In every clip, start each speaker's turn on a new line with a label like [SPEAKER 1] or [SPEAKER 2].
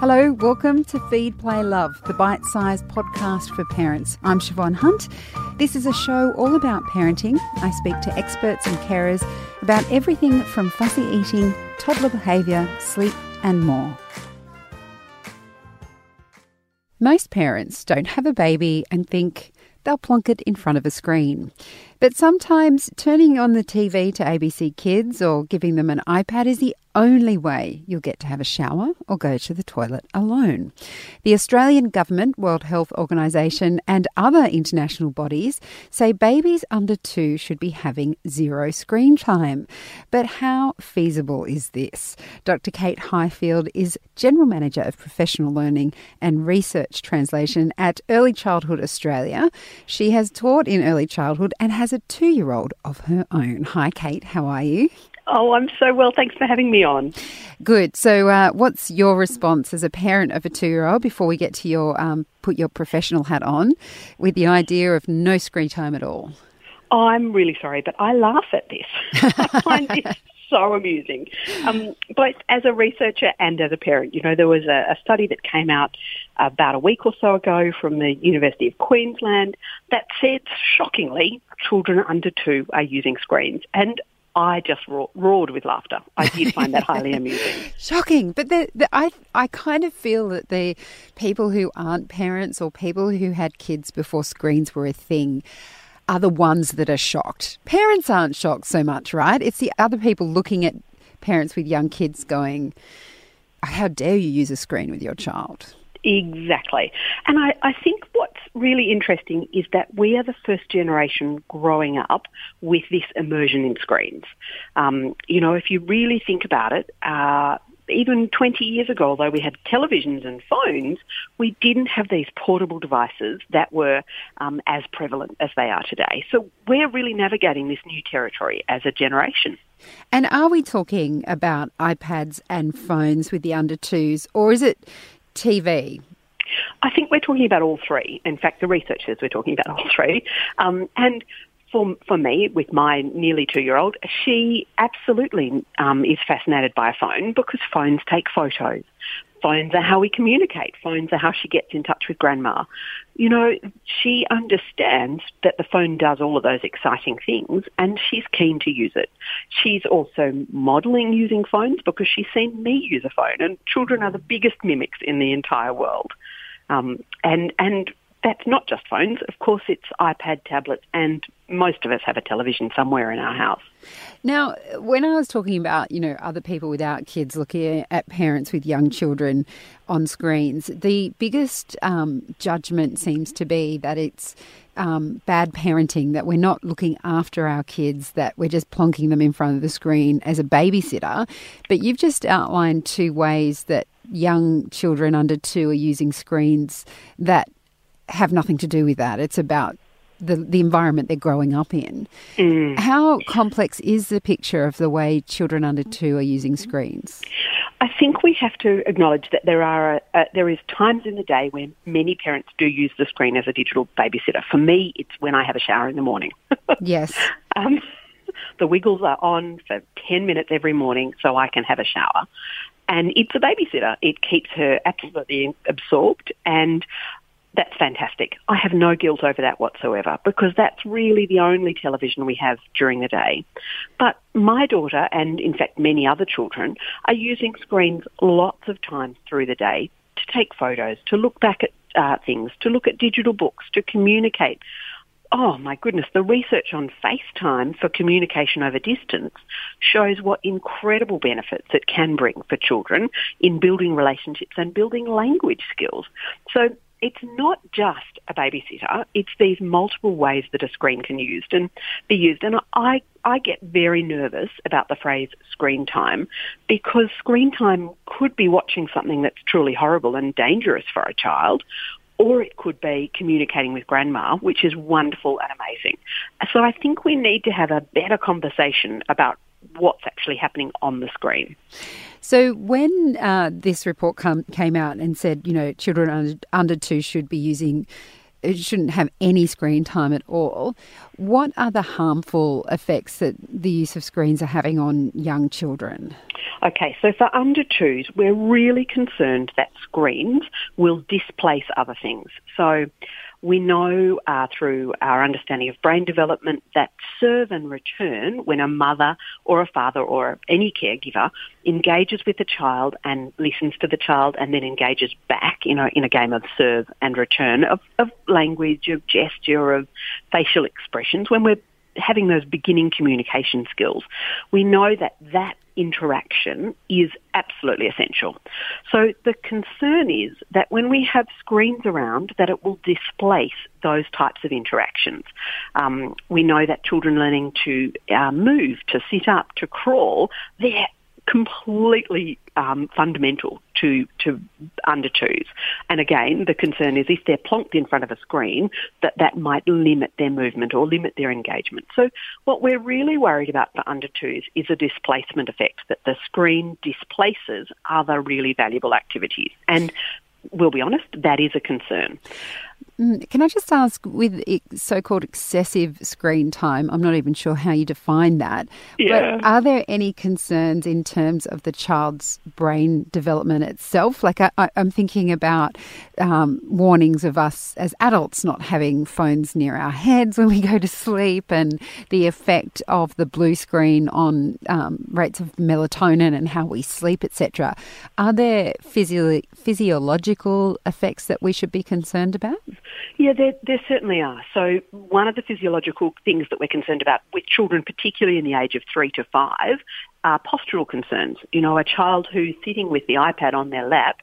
[SPEAKER 1] Hello, welcome to Feed, Play, Love, the bite sized podcast for parents. I'm Siobhan Hunt. This is a show all about parenting. I speak to experts and carers about everything from fussy eating, toddler behaviour, sleep, and more. Most parents don't have a baby and think they'll plonk it in front of a screen. But sometimes turning on the TV to ABC Kids or giving them an iPad is the only way you'll get to have a shower or go to the toilet alone. The Australian Government, World Health Organization, and other international bodies say babies under two should be having zero screen time. But how feasible is this? Dr. Kate Highfield is General Manager of Professional Learning and Research Translation at Early Childhood Australia. She has taught in early childhood and has a two year old of her own. Hi, Kate, how are you?
[SPEAKER 2] Oh, I'm so well. Thanks for having me on.
[SPEAKER 1] Good. So, uh, what's your response as a parent of a two-year-old before we get to your um, put your professional hat on, with the idea of no screen time at all?
[SPEAKER 2] I'm really sorry, but I laugh at this. I find this so amusing, um, both as a researcher and as a parent. You know, there was a, a study that came out about a week or so ago from the University of Queensland that said, shockingly, children under two are using screens, and I just roared with laughter. I did find that highly amusing.
[SPEAKER 1] Shocking, but the, the, I I kind of feel that the people who aren't parents or people who had kids before screens were a thing are the ones that are shocked. Parents aren't shocked so much, right? It's the other people looking at parents with young kids going, "How dare you use a screen with your child?"
[SPEAKER 2] Exactly. And I, I think what's really interesting is that we are the first generation growing up with this immersion in screens. Um, you know, if you really think about it, uh, even 20 years ago, although we had televisions and phones, we didn't have these portable devices that were um, as prevalent as they are today. So we're really navigating this new territory as a generation.
[SPEAKER 1] And are we talking about iPads and phones with the under twos, or is it TV?
[SPEAKER 2] I think we're talking about all three. In fact, the researchers we're talking about all three. Um, and for for me, with my nearly two year old, she absolutely um, is fascinated by a phone because phones take photos. Phones are how we communicate. Phones are how she gets in touch with grandma. You know, she understands that the phone does all of those exciting things and she's keen to use it. She's also modelling using phones because she's seen me use a phone and children are the biggest mimics in the entire world. Um, and, and that's not just phones. Of course, it's iPad, tablets, and most of us have a television somewhere in our house.
[SPEAKER 1] Now, when I was talking about, you know, other people without kids looking at parents with young children on screens, the biggest um, judgment seems to be that it's um, bad parenting, that we're not looking after our kids, that we're just plonking them in front of the screen as a babysitter. But you've just outlined two ways that young children under two are using screens that have nothing to do with that. It's about the, the environment they're growing up in. Mm. How complex is the picture of the way children under two are using screens?
[SPEAKER 2] I think we have to acknowledge that there are uh, there is times in the day when many parents do use the screen as a digital babysitter. For me, it's when I have a shower in the morning.
[SPEAKER 1] yes. Um,
[SPEAKER 2] the wiggles are on for 10 minutes every morning so I can have a shower. And it's a babysitter. It keeps her absolutely absorbed and that's fantastic. I have no guilt over that whatsoever because that's really the only television we have during the day. But my daughter and in fact many other children are using screens lots of times through the day to take photos, to look back at uh, things, to look at digital books, to communicate. Oh my goodness, the research on FaceTime for communication over distance shows what incredible benefits it can bring for children in building relationships and building language skills. So it's not just a babysitter. It's these multiple ways that a screen can used and be used. And I, I get very nervous about the phrase screen time because screen time could be watching something that's truly horrible and dangerous for a child, or it could be communicating with grandma, which is wonderful and amazing. So I think we need to have a better conversation about what's actually happening on the screen.
[SPEAKER 1] So when uh, this report come, came out and said, you know, children under, under two should be using shouldn't have any screen time at all. What are the harmful effects that the use of screens are having on young children?
[SPEAKER 2] Okay, so for under twos, we're really concerned that screens will displace other things. So we know uh, through our understanding of brain development that serve and return when a mother or a father or any caregiver engages with the child and listens to the child and then engages back in a, in a game of serve and return of, of language, of gesture, of facial expressions. When we're having those beginning communication skills, we know that that interaction is absolutely essential. So the concern is that when we have screens around, that it will displace those types of interactions. Um, we know that children learning to uh, move, to sit up, to crawl, they're completely um, fundamental to to under twos. And again, the concern is if they're plonked in front of a screen, that that might limit their movement or limit their engagement. So what we're really worried about for under twos is a displacement effect that the screen displaces other really valuable activities. And we'll be honest, that is a concern.
[SPEAKER 1] Mm, can I just ask, with so called excessive screen time, I'm not even sure how you define that,
[SPEAKER 2] yeah.
[SPEAKER 1] but are there any concerns in terms of the child's brain development itself? Like, I, am thinking about um, warnings of us as adults not having phones near our heads when we go to sleep and the effect of the blue screen on um, rates of melatonin and how we sleep, etc. Are there physio- physiological effects that we should be concerned about?
[SPEAKER 2] Yeah, there, there certainly are. So one of the physiological things that we're concerned about with children, particularly in the age of three to five, are postural concerns. You know, a child who's sitting with the iPad on their lap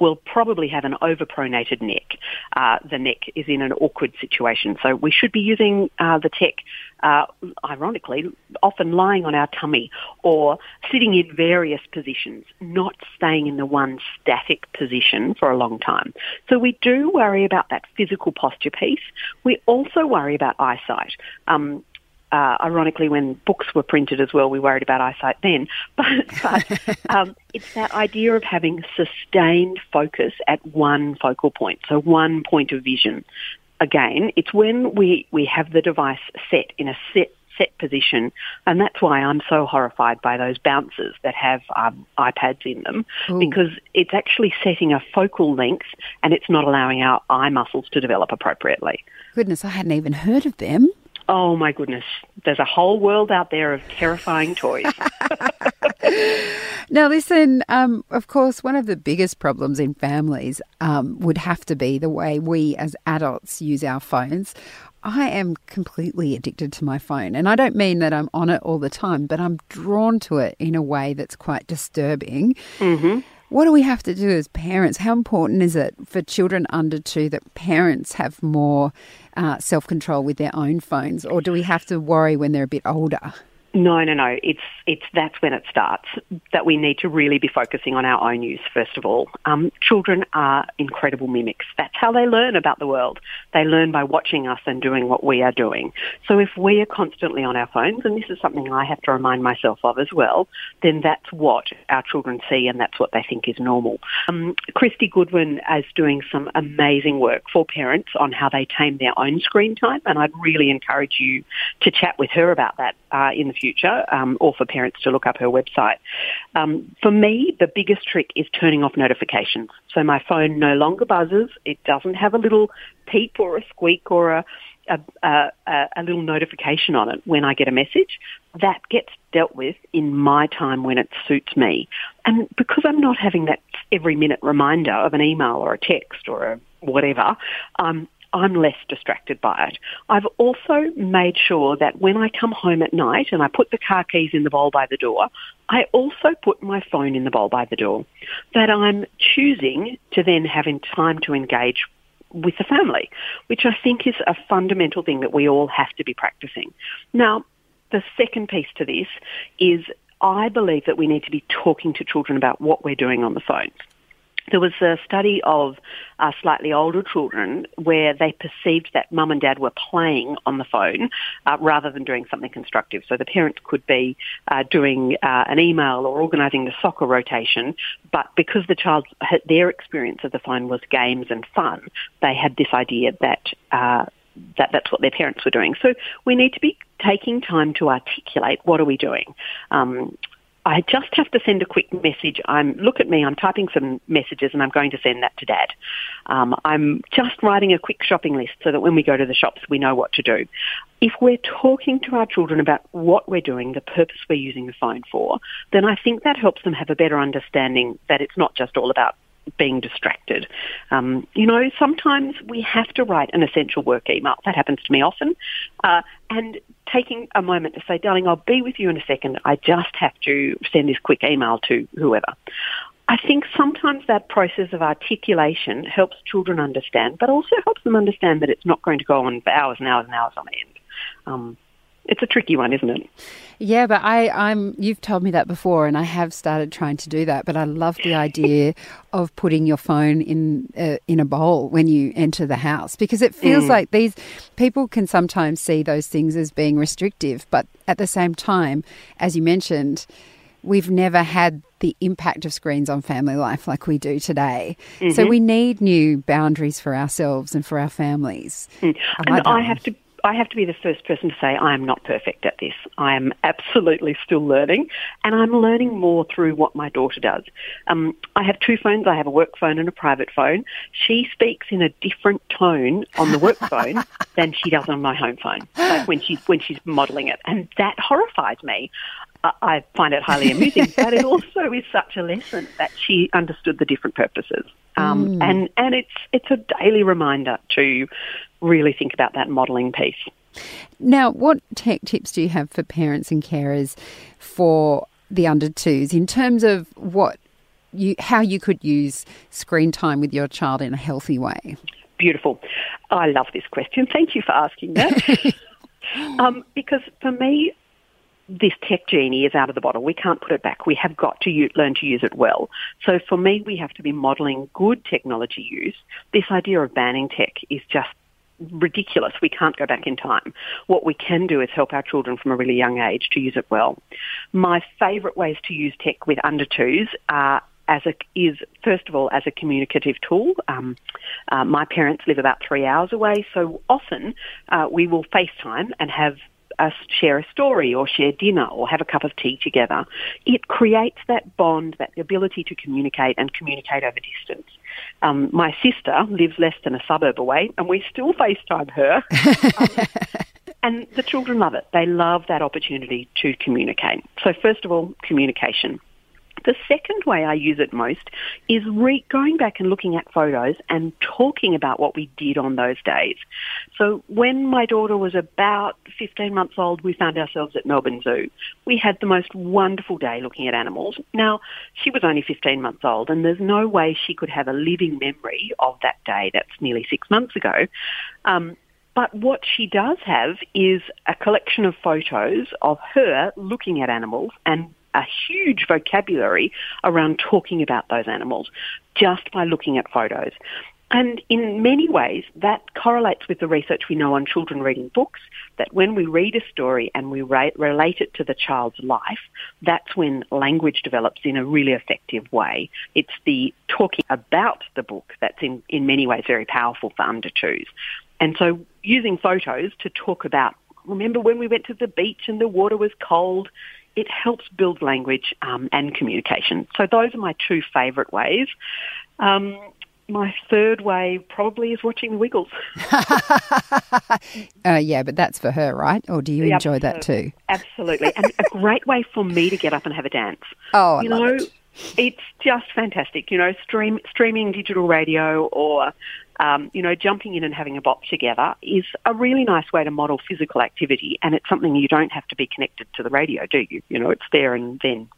[SPEAKER 2] will probably have an overpronated neck. Uh, the neck is in an awkward situation. So we should be using uh, the tech, uh, ironically, often lying on our tummy or sitting in various positions, not staying in the one static position for a long time. So we do worry about that physical posture piece. We also worry about eyesight. Um, uh, ironically, when books were printed as well, we worried about eyesight then. But, but um, it's that idea of having sustained focus at one focal point, so one point of vision. Again, it's when we, we have the device set in a set set position, and that's why I'm so horrified by those bouncers that have um, iPads in them, Ooh. because it's actually setting a focal length and it's not allowing our eye muscles to develop appropriately.
[SPEAKER 1] Goodness, I hadn't even heard of them.
[SPEAKER 2] Oh my goodness, there's a whole world out there of terrifying toys.
[SPEAKER 1] now, listen, um, of course, one of the biggest problems in families um, would have to be the way we as adults use our phones. I am completely addicted to my phone. And I don't mean that I'm on it all the time, but I'm drawn to it in a way that's quite disturbing.
[SPEAKER 2] Mm-hmm.
[SPEAKER 1] What do we have to do as parents? How important is it for children under two that parents have more uh, self control with their own phones, or do we have to worry when they're a bit older?
[SPEAKER 2] No, no, no. It's it's that's when it starts that we need to really be focusing on our own use first of all. Um, children are incredible mimics. That's how they learn about the world. They learn by watching us and doing what we are doing. So if we are constantly on our phones, and this is something I have to remind myself of as well, then that's what our children see and that's what they think is normal. Um, Kristy Goodwin is doing some amazing work for parents on how they tame their own screen time, and I'd really encourage you to chat with her about that uh, in the future, um, or for parents to look up her website. Um, for me, the biggest trick is turning off notifications. So my phone no longer buzzes. It doesn't have a little peep or a squeak or a a, a, a, little notification on it when I get a message. That gets dealt with in my time when it suits me. And because I'm not having that every minute reminder of an email or a text or a whatever, um, I'm less distracted by it. I've also made sure that when I come home at night and I put the car keys in the bowl by the door, I also put my phone in the bowl by the door. That I'm choosing to then have in time to engage with the family, which I think is a fundamental thing that we all have to be practicing. Now, the second piece to this is I believe that we need to be talking to children about what we're doing on the phones. There was a study of uh, slightly older children where they perceived that mum and dad were playing on the phone uh, rather than doing something constructive. So the parents could be uh, doing uh, an email or organising the soccer rotation, but because the child had their experience of the phone was games and fun, they had this idea that uh, that that's what their parents were doing. So we need to be taking time to articulate what are we doing. Um, I just have to send a quick message. I'm look at me. I'm typing some messages and I'm going to send that to Dad. Um, I'm just writing a quick shopping list so that when we go to the shops, we know what to do. If we're talking to our children about what we're doing, the purpose we're using the phone for, then I think that helps them have a better understanding that it's not just all about being distracted. Um, you know, sometimes we have to write an essential work email. That happens to me often. Uh, and taking a moment to say, darling, I'll be with you in a second. I just have to send this quick email to whoever. I think sometimes that process of articulation helps children understand, but also helps them understand that it's not going to go on for hours and hours and hours on end. Um, it's a tricky one, isn't it?
[SPEAKER 1] Yeah, but I, I'm. You've told me that before, and I have started trying to do that. But I love the idea of putting your phone in uh, in a bowl when you enter the house because it feels mm. like these people can sometimes see those things as being restrictive, but at the same time, as you mentioned, we've never had the impact of screens on family life like we do today. Mm-hmm. So we need new boundaries for ourselves and for our families.
[SPEAKER 2] Mm. I and I have to I have to be the first person to say I am not perfect at this. I am absolutely still learning, and I'm learning more through what my daughter does. Um, I have two phones. I have a work phone and a private phone. She speaks in a different tone on the work phone than she does on my home phone, like when she's when she's modelling it, and that horrifies me. I find it highly amusing, but it also is such a lesson that she understood the different purposes. Um, mm. And and it's it's a daily reminder to really think about that modelling piece.
[SPEAKER 1] Now, what tech tips do you have for parents and carers for the under twos in terms of what you how you could use screen time with your child in a healthy way?
[SPEAKER 2] Beautiful. I love this question. Thank you for asking that. um, because for me, this tech genie is out of the bottle. We can't put it back. We have got to use, learn to use it well. So for me, we have to be modelling good technology use. This idea of banning tech is just ridiculous. We can't go back in time. What we can do is help our children from a really young age to use it well. My favourite ways to use tech with under twos are as a, is first of all as a communicative tool. Um, uh, my parents live about three hours away, so often uh, we will FaceTime and have us share a story or share dinner or have a cup of tea together. It creates that bond, that ability to communicate and communicate over distance. Um, my sister lives less than a suburb away and we still FaceTime her. um, and the children love it. They love that opportunity to communicate. So first of all, communication. The second way I use it most is re- going back and looking at photos and talking about what we did on those days. So when my daughter was about 15 months old, we found ourselves at Melbourne Zoo. We had the most wonderful day looking at animals. Now, she was only 15 months old and there's no way she could have a living memory of that day. That's nearly six months ago. Um, but what she does have is a collection of photos of her looking at animals and a huge vocabulary around talking about those animals just by looking at photos. And in many ways, that correlates with the research we know on children reading books, that when we read a story and we ra- relate it to the child's life, that's when language develops in a really effective way. It's the talking about the book that's in, in many ways very powerful for under twos. And so using photos to talk about, remember when we went to the beach and the water was cold, it helps build language um, and communication. So those are my two favourite ways. Um, my third way probably is watching the Wiggles.
[SPEAKER 1] uh, yeah, but that's for her, right? Or do you yeah, enjoy that too?
[SPEAKER 2] Absolutely, and a great way for me to get up and have a dance.
[SPEAKER 1] Oh, I
[SPEAKER 2] you
[SPEAKER 1] know,
[SPEAKER 2] it. it's just fantastic. You know, stream streaming digital radio or um, you know, jumping in and having a bop together is a really nice way to model physical activity, and it's something you don't have to be connected to the radio, do you? You know, it's there and then.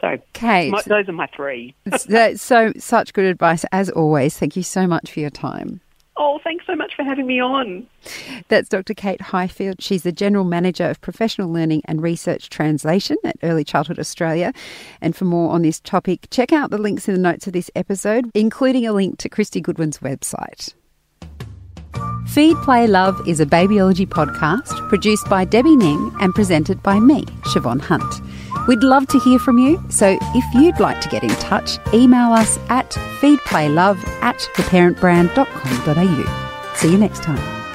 [SPEAKER 2] So,
[SPEAKER 1] Kate,
[SPEAKER 2] my, those are my three.
[SPEAKER 1] so, such good advice as always. Thank you so much for your time.
[SPEAKER 2] Oh, thanks so much for having me on.
[SPEAKER 1] That's Dr. Kate Highfield. She's the General Manager of Professional Learning and Research Translation at Early Childhood Australia. And for more on this topic, check out the links in the notes of this episode, including a link to Kristy Goodwin's website. Feed, Play, Love is a babyology podcast produced by Debbie Ning and presented by me, Siobhan Hunt. We'd love to hear from you, so if you'd like to get in touch, email us at feedplaylove at theparentbrand.com.au. See you next time.